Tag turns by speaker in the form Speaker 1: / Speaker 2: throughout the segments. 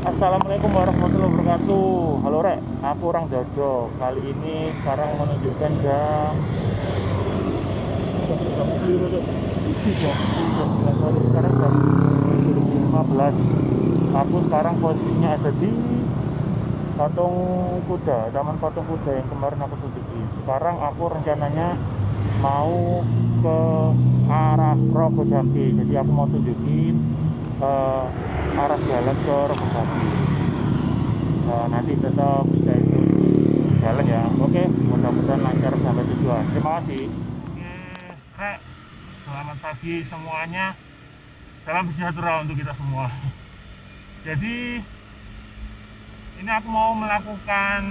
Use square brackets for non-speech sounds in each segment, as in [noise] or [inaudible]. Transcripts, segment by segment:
Speaker 1: Assalamualaikum warahmatullahi wabarakatuh. Halo Rek, aku orang Dodo Kali ini sekarang menunjukkan jam Sekarang jam 15 Aku sekarang posisinya ada di Patung Kuda, Taman Patung Kuda yang kemarin aku tunjukin Sekarang aku rencananya mau ke arah Rogo Jambi Jadi aku mau tunjukin uh, arah jalan ke Rokosaki uh, nanti tetap bisa ikut jalan ya. Oke mudah-mudahan lancar sampai tujuan. Terima kasih. Oke selamat pagi semuanya. Salam sejahtera untuk kita semua. [laughs] Jadi ini aku mau melakukan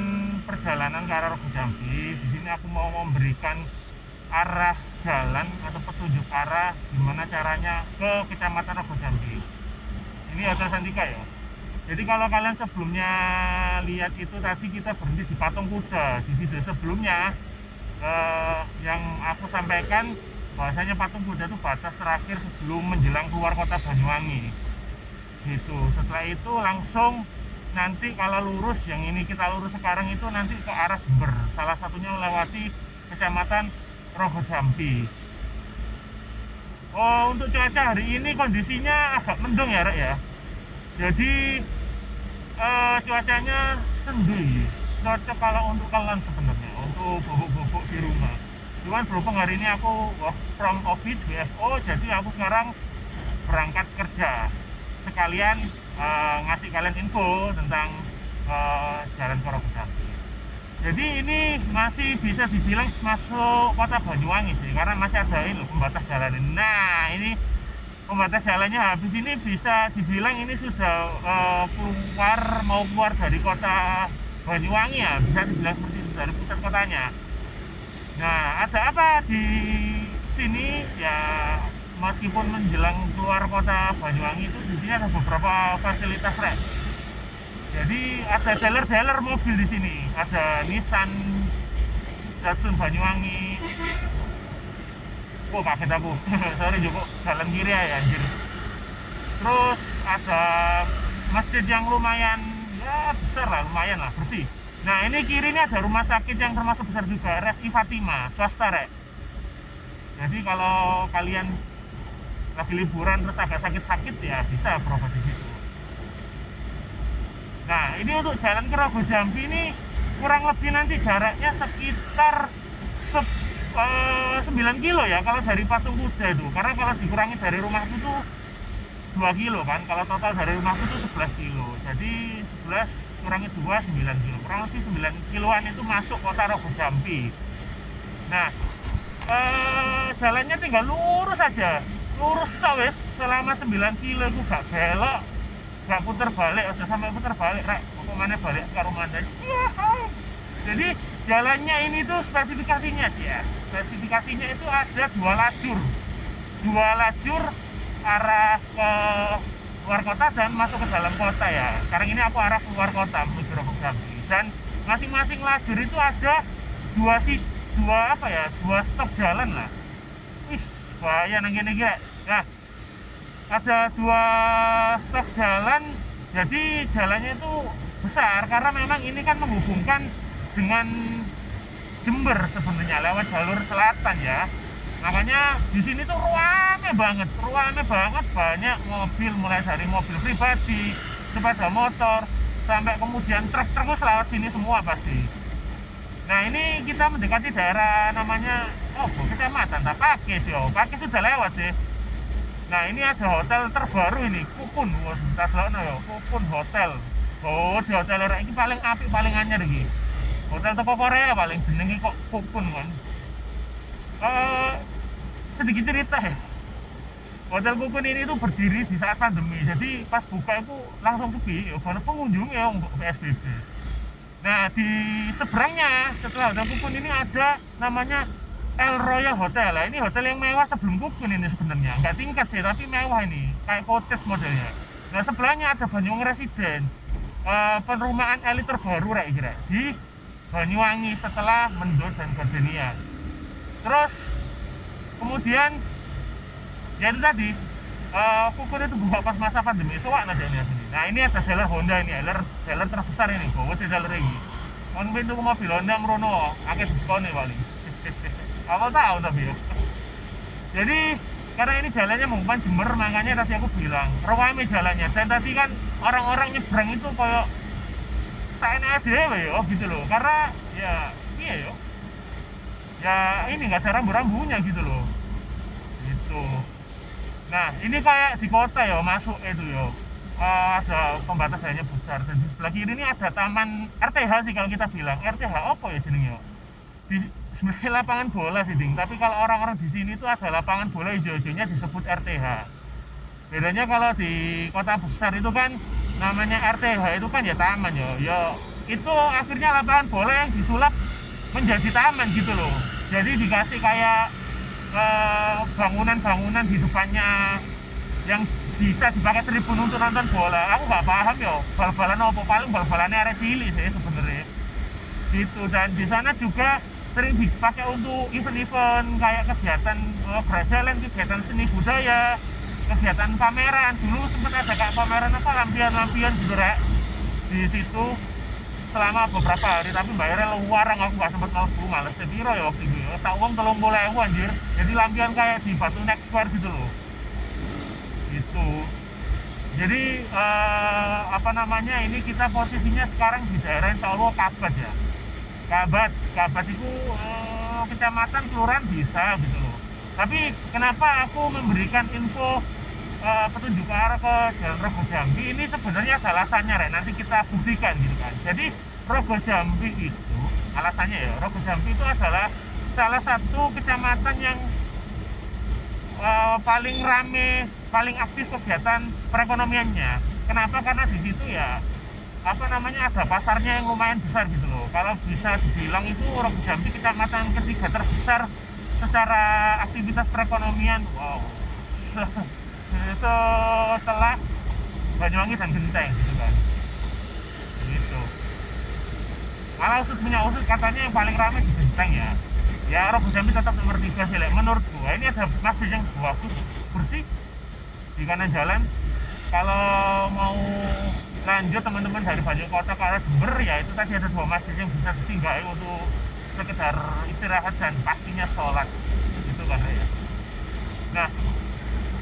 Speaker 1: perjalanan ke arah Rogo Jambi di sini aku mau memberikan arah jalan atau petunjuk arah gimana caranya ke kecamatan Rogo Jambi ini Hotel Santika ya? Jadi kalau kalian sebelumnya lihat itu tadi kita berhenti di patung kuda. Di video sebelumnya eh, yang aku sampaikan bahwasanya patung kuda itu batas terakhir sebelum menjelang keluar kota Banyuwangi. Gitu. Setelah itu langsung nanti kalau lurus yang ini kita lurus sekarang itu nanti ke arah Jember. Salah satunya melewati kecamatan Rogo Jambi Oh untuk cuaca hari ini kondisinya agak mendung ya Rek ya jadi uh, cuacanya sendi. Cocok kalau untuk kalian sebenarnya untuk bubuk-bubuk di rumah. Cuman berhubung hari ini aku work from office WFO jadi aku sekarang berangkat kerja. Sekalian uh, ngasih kalian info tentang uh, jalan Korokudang jadi ini masih bisa dibilang masuk kota Banyuwangi sih karena masih ada ini pembatas jalan ini. Nah ini pembatas jalannya. Habis ini bisa dibilang ini sudah uh, keluar mau keluar dari kota Banyuwangi ya. Bisa dibilang seperti itu dari pusat kotanya. Nah ada apa di sini? Ya meskipun menjelang keluar kota Banyuwangi itu di sini ada beberapa fasilitas rek. Jadi ada dealer-dealer mobil di sini. Ada Nissan Datsun Banyuwangi Wah kaget aku. [laughs] Sorry Joko, jalan kiri ya anjir. Terus ada masjid yang lumayan ya besar lah, lumayan lah, bersih. Nah ini kiri ini ada rumah sakit yang termasuk besar juga, Reski Fatima, swasta rek. Jadi kalau kalian lagi liburan terus agak sakit-sakit ya bisa berobat di situ. Nah ini untuk jalan ke Rogo Jambi ini kurang lebih nanti jaraknya sekitar 10 Eh, 9 kilo ya kalau dari patung kuda itu. Karena kalau dikurangi dari rumahku tuh 2 kilo kan. Kalau total dari rumahku tuh 11 kilo. Jadi 11 kurangi 2 9 kilo. Kurang lebih 9 kiloan itu masuk kota Rogo Jambi. Nah eh, jalannya tinggal lurus saja lurus tau selama 9 kilo itu gak belok gak puter balik. Udah sampai puter balik rek. Pokoknya balik ke rumah iya, jadi jalannya ini tuh spesifikasinya ya spesifikasinya itu ada dua lajur. Dua lajur arah ke luar kota dan masuk ke dalam kota ya. Sekarang ini aku arah keluar kota menuju Rokok dan masing-masing lajur itu ada dua si dua apa ya dua stop jalan lah. Wih bahaya nengge nengge nah ada dua stok jalan jadi jalannya itu besar karena memang ini kan menghubungkan dengan Jember sebenarnya lewat jalur selatan ya makanya di sini tuh ruame banget ruame banget banyak mobil mulai dari mobil pribadi sepeda motor sampai kemudian truk terus lewat sini semua pasti nah ini kita mendekati daerah namanya oh kecamatan tak pakai sih oh pakai sudah lewat sih Nah ini ada hotel terbaru ini, Kukun, tak ya, Kukun Hotel. Oh di hotel ini paling api paling anyar iki. Hotel toko Korea paling jenengi kok Kukun kan. Uh, sedikit cerita ya. Hotel Kukun ini tuh berdiri di saat pandemi, jadi pas buka itu langsung sepi, ya karena pengunjung ya untuk PSBB. Nah di seberangnya setelah Hotel Kukun ini ada namanya El Royal Hotel. Lah ini hotel yang mewah sebelum Kukun ini sebenarnya. Nggak tingkat sih tapi mewah ini. Kayak cottage modelnya. Nah sebelahnya ada Banyuwangi Residen uh, perumahan elit terbaru kayak kira. Di Banyuwangi setelah Mendut dan Gardenia. Terus kemudian ya itu tadi uh, kukur itu buka pas masa pandemi itu wak aja ini. Nah ini ada seller Honda ini seller seller terbesar ini bawa di seller ini. Kan pintu mobil Honda merono akeh diskon nih paling. [laughs] Apa tahu tapi ya. Jadi karena ini jalannya mengumpan Jember makanya tadi aku bilang rawame jalannya. Dan tadi kan orang-orang nyebrang itu kayak tak enak dewe ya gitu loh. Karena ya iya yo. Ya ini nggak ada rambu-rambunya gitu loh. Gitu. Nah ini kayak di kota ya masuk itu yo. Uh, ada pembatasannya besar. Dan di sebelah kiri ini ada taman RTH sih kalau kita bilang. RTH apa ya jenengnya di sebenarnya lapangan bola sih ding. Tapi kalau orang-orang di sini itu ada lapangan bola hijau-hijaunya disebut RTH bedanya kalau di kota besar itu kan namanya RTH itu kan ya taman ya. Ya itu akhirnya lapangan yang disulap menjadi taman gitu loh. Jadi dikasih kayak bangunan-bangunan di depannya yang bisa dipakai tribun untuk nonton bola. Aku nggak paham ya bal-balan apa paling bal-balannya area cilik sih sebenarnya. Gitu dan di sana juga sering dipakai untuk event-event kayak kegiatan jalan kegiatan seni budaya kegiatan pameran. Dulu sempat ada kayak pameran apa lampion-lampion gitu rek. Di situ selama beberapa hari tapi bayarnya luar. Aku gak sempat nelfon males. Sepiro ya waktu itu ya. Tak uang tolong boleh aku anjir. Jadi lampion kayak di Batu Next Square gitu loh. Gitu. Jadi uh, apa namanya ini kita posisinya sekarang di daerah Allah Kabat ya. Kabat. Kabat itu uh, kecamatan kelurahan bisa gitu loh. Tapi kenapa aku memberikan info uh, petunjuk arah ke Jalan Rogo Jambi ini sebenarnya ada alasannya Rek. nanti kita buktikan gitu kan. Jadi Rogo Jambi itu alasannya ya Rogo Jambi itu adalah salah satu kecamatan yang uh, paling rame paling aktif kegiatan perekonomiannya. Kenapa? Karena di situ ya apa namanya ada pasarnya yang lumayan besar gitu loh. Kalau bisa dibilang itu Rogo Jambi kecamatan ketiga terbesar secara aktivitas perekonomian. Wow [laughs] itu setelah Banyuwangi dan Genteng gitu kan. Gitu. Malah usut punya usut katanya yang paling ramai di Genteng ya. Ya Robo Jambi tetap nomor tiga sih menurut gua ini ada masjid yang bagus bersih di kanan jalan. Kalau mau lanjut teman-teman dari Banyu Kota ke arah Jember ya itu tadi ada dua masjid yang bisa disinggahi untuk sekedar istirahat dan pastinya sholat. Gitu kan ya nah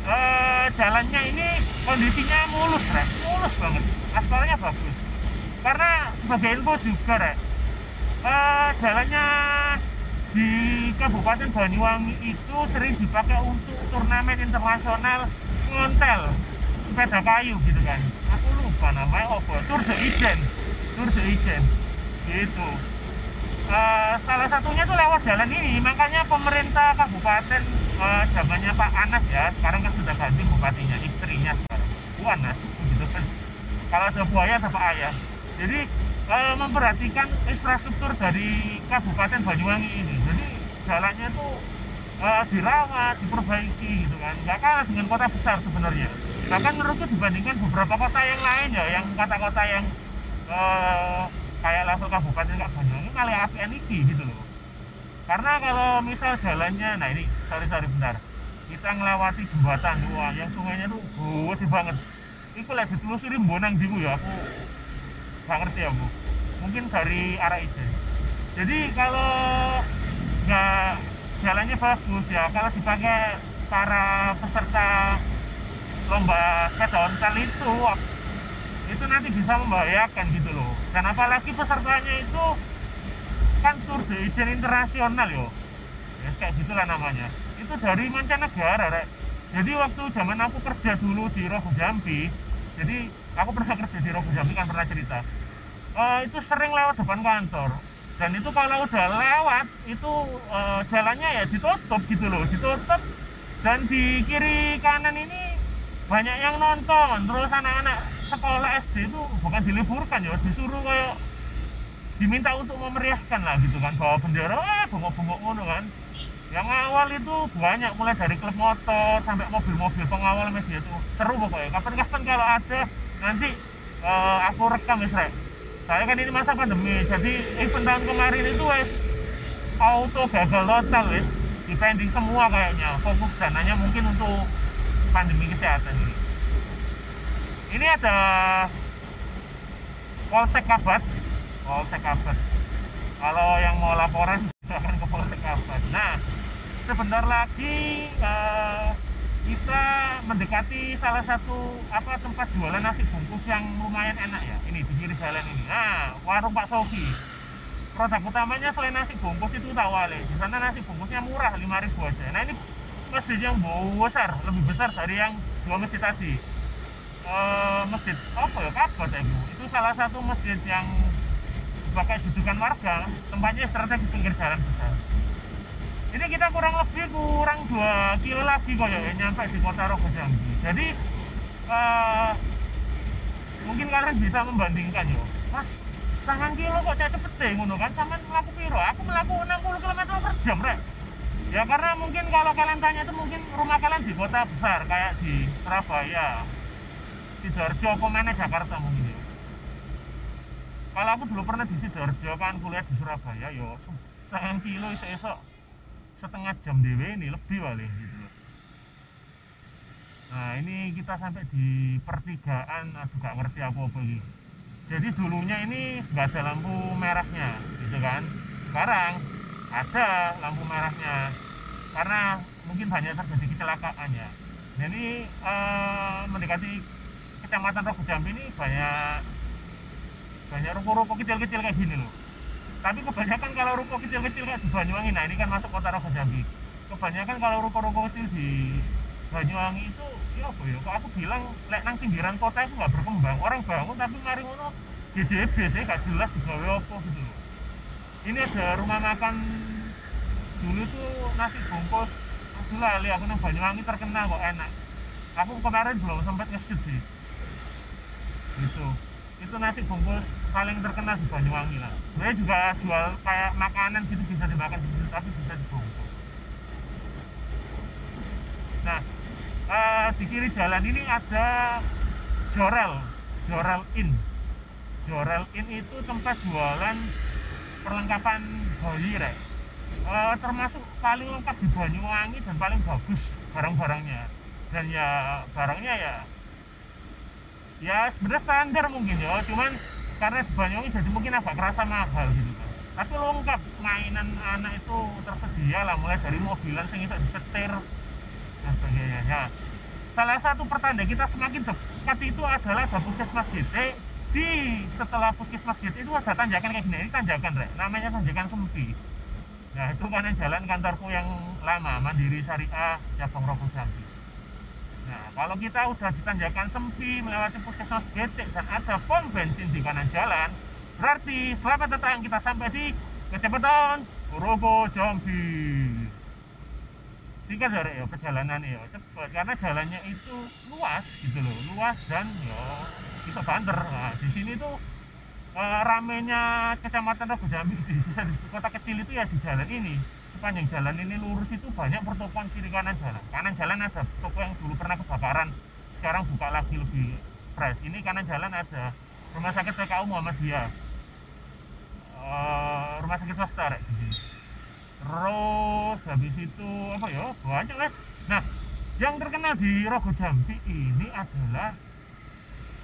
Speaker 1: uh, jalannya ini kondisinya mulus rek. Mulus banget. Aspalnya bagus. Karena sebagai info juga rek uh, jalannya di Kabupaten Banyuwangi itu sering dipakai untuk turnamen internasional ngontel sepeda kayu gitu kan. Aku lupa namanya apa? Tour de Iden Tour de Iden gitu. Uh, salah satunya tuh lewat jalan ini. Makanya pemerintah kabupaten uh, Pak Anas ya sekarang kan sudah ganti bupatinya istrinya sekarang. Bu Anas gitu kan. Kalau ada buaya ada Pak Ayah. Jadi uh, memperhatikan infrastruktur dari Kabupaten Banyuwangi ini. Jadi jalannya tuh uh, dirawat diperbaiki gitu kan. Nggak kalah dengan kota besar sebenarnya. Bahkan menurutku dibandingkan beberapa kota yang lain ya yang kota-kota yang uh, kayak level kabupaten Kak Banyuwangi malah api ini gitu loh karena kalau misal jalannya nah ini sorry sorry bentar. Kita ngelewati jembatan dua yang sungainya tuh gede banget. Itu lagi ditelusuri bonang jimu ya aku gak ngerti ya bu. Mungkin dari arah itu. Jadi kalau nggak jalannya bagus ya kalau dipakai para peserta lomba sepeda ontel itu itu nanti bisa membahayakan gitu loh. Dan apalagi pesertanya itu kan tour de Iden internasional yo. Ya kayak gitulah namanya. Itu dari mancanegara rek. Jadi waktu zaman aku kerja dulu di Rogo Jambi jadi aku pernah kerja di Rogo Jambi kan pernah cerita. Uh, itu sering lewat depan kantor. Dan itu kalau udah lewat itu uh, jalannya ya ditutup gitu loh ditutup. Dan di kiri kanan ini banyak yang nonton. Terus anak-anak sekolah SD itu bukan diliburkan ya disuruh kayak diminta untuk memeriahkan lah gitu kan. Bawa bendera eh bengok-bengok ngono kan. Yang awal itu banyak mulai dari klub motor sampai mobil-mobil pengawal media itu seru pokoknya. Kapan-kapan kalau ada nanti uh, aku rekam ya saya kan ini masa pandemi jadi event tahun kemarin itu wes auto gagal total wes dipending semua kayaknya fokus dananya mungkin untuk pandemi kesehatan ini. Ini ada Polsek Kabat Polsek Kabat kalau yang mau laporan [laughs] silakan ke Polsek Kabat nah sebentar lagi uh, kita mendekati salah satu apa tempat jualan nasi bungkus yang lumayan enak ya. Ini di kiri jalan ini. Nah warung Pak Sofi produk utamanya selain nasi bungkus itu tawale. Di sana nasi bungkusnya murah 5000 aja. Nah ini masjid yang besar lebih besar dari yang dua masjid tadi. Uh, masjid apa ya? Kabat ya itu salah satu masjid yang sebagai dudukan warga tempatnya strategi pinggir jalan. Besar ini kita kurang lebih kurang 2 kilo lagi kok ya nyampe di kota Rogo jadi uh, mungkin kalian bisa membandingkan ya. Mas sangat kilo kok saya cepet ngono kan? Sama melaku piro? Aku melaku 60 km per jam rek. Ya karena mungkin kalau kalian tanya itu mungkin rumah kalian di kota besar kayak di Surabaya Sidoarjo apa mana Jakarta mungkin kalau aku dulu pernah di Sidoarjo kan kuliah di Surabaya yo sangat kilo esok setengah jam dewe ini lebih paling gitu nah ini kita sampai di pertigaan aduh gak ngerti aku apa ini. Jadi dulunya ini nggak ada lampu merahnya gitu kan. Sekarang ada lampu merahnya karena mungkin banyak terjadi kecelakaan ya. Jadi eh, mendekati kecamatan Rogo Jambi ini banyak banyak ruko-ruko kecil-kecil kayak gini loh. Tapi kebanyakan kalau ruko kecil-kecil kayak di Banyuwangi nah ini kan masuk kota Rogo Jambi. Kebanyakan kalau ruko-ruko kecil di Banyuwangi itu ya apa ya kok aku bilang lek nang pinggiran kota itu nggak berkembang. Orang bangun tapi mari ngono GJB sih gak jelas digawe apa gitu loh. Ini ada rumah makan dulu tuh nasi bungkus. Aku lali aku nang Banyuwangi terkenal kok enak. Aku kemarin belum sempat ngesit sih. Gitu itu nasi bungkus paling terkenal di Banyuwangi lah. Saya juga jual kayak makanan gitu bisa dimakan di situ tapi bisa dibungkus. Nah uh, di kiri jalan ini ada Jorel Jorel Inn. Jorel Inn itu tempat jualan perlengkapan bayi rek. Uh, termasuk paling lengkap di Banyuwangi dan paling bagus barang-barangnya. Dan ya barangnya ya ya sebenarnya standar mungkin ya cuman karena Banyuwangi jadi mungkin agak kerasa mahal gitu. Kan tapi lengkap mainan anak itu tersedia lah mulai dari mobilan sing bisa disetir dan sebagainya. Ya salah satu pertanda kita semakin dekat itu adalah ada puskesmas GT di setelah puskesmas GT itu ada tanjakan kayak gini. Ini tanjakan rek. Namanya tanjakan Sempi. Nah itu kanan jalan kantorku yang lama Mandiri Syariah cabang Rogo Jambi Nah, kalau kita udah di tanjakan Sempi melewati puskesmas GT dan ada pom bensin di kanan jalan, berarti selamat datang kita sampai di kecepatan Rogo Jambi. Singkat ya, ya perjalanan ya cepat karena jalannya itu luas gitu loh, luas dan ya bisa banter. Nah, di sini tuh eh, ramenya kecamatan Rogo Jambi di kota kecil itu ya di jalan ini sepanjang jalan ini lurus itu banyak pertokoan kiri kanan jalan. Kanan jalan ada toko yang dulu pernah kebakaran sekarang buka lagi lebih fresh ini kanan jalan ada rumah sakit PKU Muhammadiyah. Uh, rumah sakit swasta rek. Terus habis itu apa ya banyak lah. Nah yang terkenal di Rogo Jambi ini adalah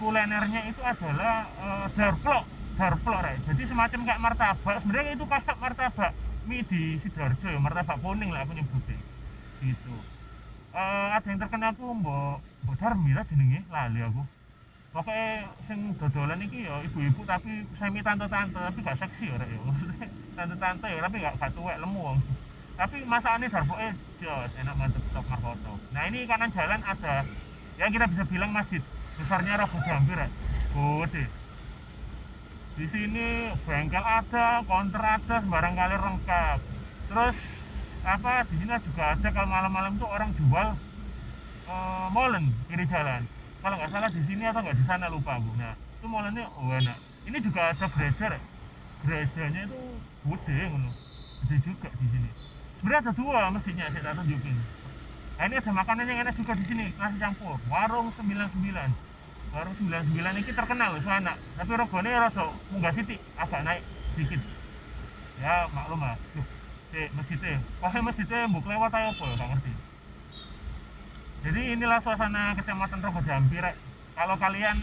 Speaker 1: kulinernya itu adalah uh, darplok darplok rek. Jadi semacam kayak martabak. Sebenarnya itu kayak martabak mie di Sidoarjo ya martabak kuning lah aku nyebutnya gitu. Uh, ada yang terkenal tuh mbok mbok Darmi lah jenenge lali aku. Pokoknya sing dodolan ini ya ibu-ibu tapi semi tante-tante tapi gak seksi ya ya. Tante-tante ya tapi gak, gak tuwek lemu tapi masakannya darboke jos enak mantep top markoto nah ini kanan jalan ada ya kita bisa bilang masjid. Besarnya Rogo Jambi rek. Gede di sini bengkel ada, konter ada, sembarang kali lengkap. Terus apa di sini juga ada kalau malam-malam tuh orang jual uh, molen kiri jalan. Kalau nggak salah di sini atau nggak di sana lupa bu. Nah itu molennya oh enak. Ini juga ada gereja, gerejanya itu gede, ngono. gede juga di sini. Sebenarnya ada dua masjidnya saya tunjukin. Nah, ini ada makanan yang enak juga di sini, nasi campur, warung 99 warung 99 ini terkenal anak. Tapi rogone rada munggah sithik agak naik sedikit. Ya maklum lah Duh, si masjidnya pokoknya masjidnya mbuk lewat aja apa ya? Gak ngerti. Jadi inilah suasana kecamatan Rogo Jambi rek. Kalau kalian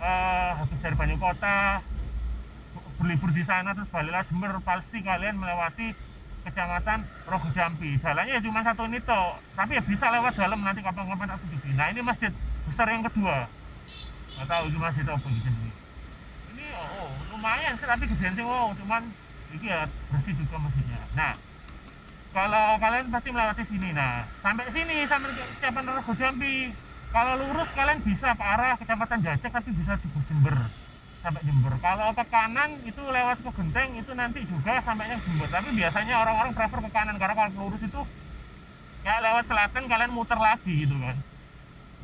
Speaker 1: uh, habis dari Banyu Kota berlibur di sana terus baliklah Jember pasti kalian melewati kecamatan Rogo Jambi. Jalannya ya cuma satu ini toh tapi ya bisa lewat dalam nanti kapan-kapan aku juga nah ini masjid besar yang kedua nggak tahu itu masjid apa gitu ini ini oh, lumayan sih tapi gedean sih wow cuman ini ya bersih juga masjidnya nah kalau kalian pasti melewati sini nah sampai sini sampai kecamatan Rogo Jambi. Kalau lurus kalian bisa ke arah kecamatan Jajak tapi bisa di Jember sampai Jember. Kalau ke kanan itu lewat ke Genteng itu nanti juga sampainya Jember. Tapi biasanya orang-orang prefer ke kanan karena kalau lurus itu ya lewat selatan kalian muter lagi gitu kan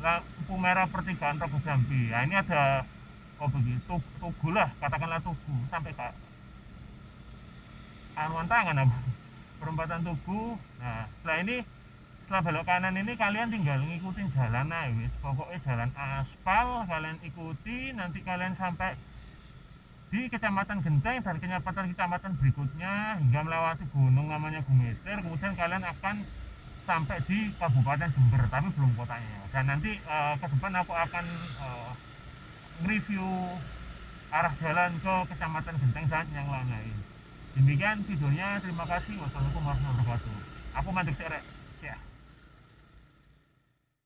Speaker 1: lampu merah pertigaan Rogo Jambi. Nah ini ada oh begitu tugu lah katakanlah tugu sampai ke anuan tangan apa perempatan tugu. Nah setelah ini setelah belok kanan ini kalian tinggal ngikutin jalan wis. Pokoknya jalan aspal kalian ikuti nanti kalian sampai di Kecamatan Genteng dan kecamatan-kecamatan berikutnya hingga melewati gunung namanya Gumeter kemudian kalian akan sampai di Kabupaten Jember tapi belum kotanya. Dan nanti uh, ke depan aku akan uh, review arah jalan ke Kecamatan Genteng dan yang lain-lain demikian videonya terima kasih. Wassalamualaikum warahmatullahi wabarakatuh. Aku mandek cerek ya